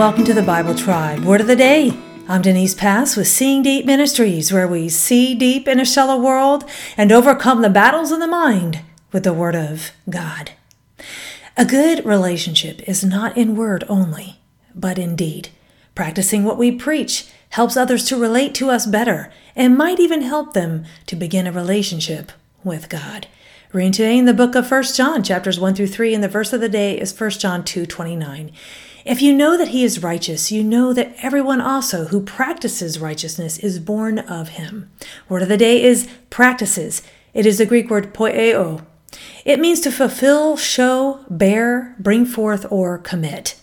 welcome to the Bible Tribe. Word of the day. I'm Denise Pass with Seeing Deep Ministries, where we see deep in a shallow world and overcome the battles of the mind with the Word of God. A good relationship is not in word only, but in deed. Practicing what we preach helps others to relate to us better and might even help them to begin a relationship with God. Reading today in the book of 1 John, chapters 1 through 3, and the verse of the day is 1 John 2 29. If you know that he is righteous, you know that everyone also who practices righteousness is born of him. Word of the day is practices. It is the Greek word poieo. It means to fulfill, show, bear, bring forth, or commit.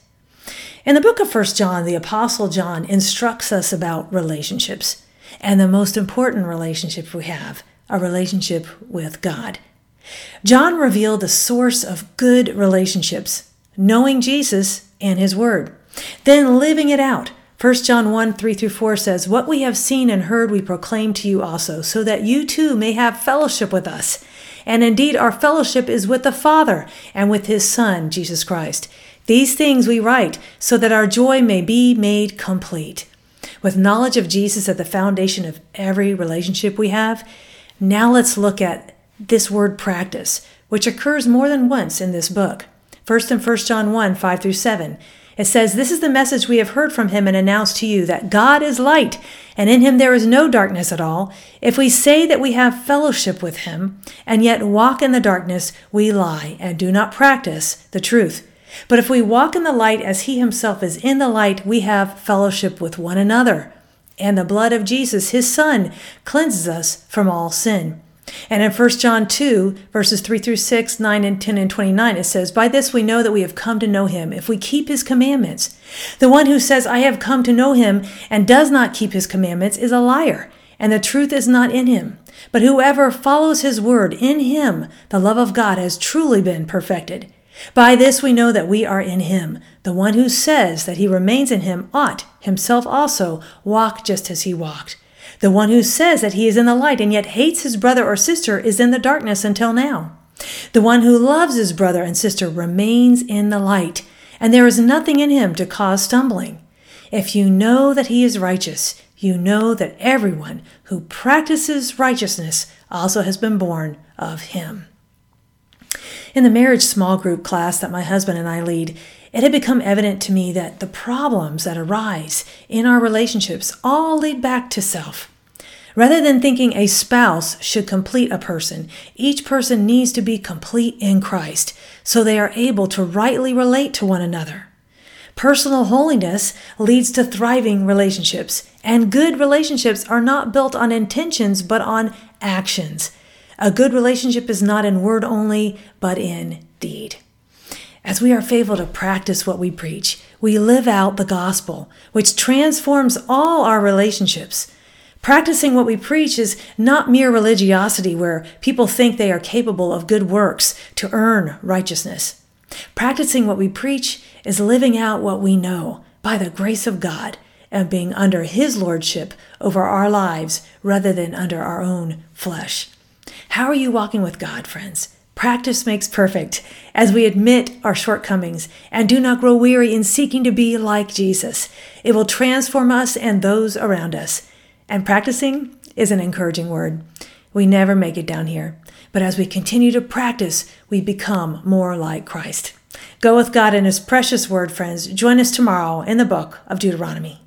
In the book of 1 John, the Apostle John instructs us about relationships and the most important relationship we have, a relationship with God. John revealed the source of good relationships, knowing Jesus and his word. Then living it out. 1 John 1 3 through 4 says, What we have seen and heard we proclaim to you also, so that you too may have fellowship with us. And indeed, our fellowship is with the Father and with his Son, Jesus Christ. These things we write so that our joy may be made complete. With knowledge of Jesus at the foundation of every relationship we have, now let's look at this word practice, which occurs more than once in this book. First in 1 John 1 5 through 7. It says, This is the message we have heard from him and announced to you that God is light, and in him there is no darkness at all. If we say that we have fellowship with him, and yet walk in the darkness, we lie and do not practice the truth. But if we walk in the light as he himself is in the light, we have fellowship with one another. And the blood of Jesus, his son, cleanses us from all sin. And in 1 John 2, verses 3 through 6, 9 and 10 and 29, it says, By this we know that we have come to know him, if we keep his commandments. The one who says, I have come to know him, and does not keep his commandments, is a liar, and the truth is not in him. But whoever follows his word, in him the love of God has truly been perfected. By this we know that we are in him. The one who says that he remains in him ought himself also walk just as he walked. The one who says that he is in the light and yet hates his brother or sister is in the darkness until now. The one who loves his brother and sister remains in the light, and there is nothing in him to cause stumbling. If you know that he is righteous, you know that everyone who practices righteousness also has been born of him. In the marriage small group class that my husband and I lead, it had become evident to me that the problems that arise in our relationships all lead back to self. Rather than thinking a spouse should complete a person, each person needs to be complete in Christ so they are able to rightly relate to one another. Personal holiness leads to thriving relationships, and good relationships are not built on intentions but on actions. A good relationship is not in word only, but in deed. As we are faithful to practice what we preach, we live out the gospel, which transforms all our relationships. Practicing what we preach is not mere religiosity where people think they are capable of good works to earn righteousness. Practicing what we preach is living out what we know by the grace of God and being under His lordship over our lives rather than under our own flesh. How are you walking with God, friends? Practice makes perfect as we admit our shortcomings and do not grow weary in seeking to be like Jesus. It will transform us and those around us. And practicing is an encouraging word. We never make it down here. But as we continue to practice, we become more like Christ. Go with God in His precious word, friends. Join us tomorrow in the book of Deuteronomy.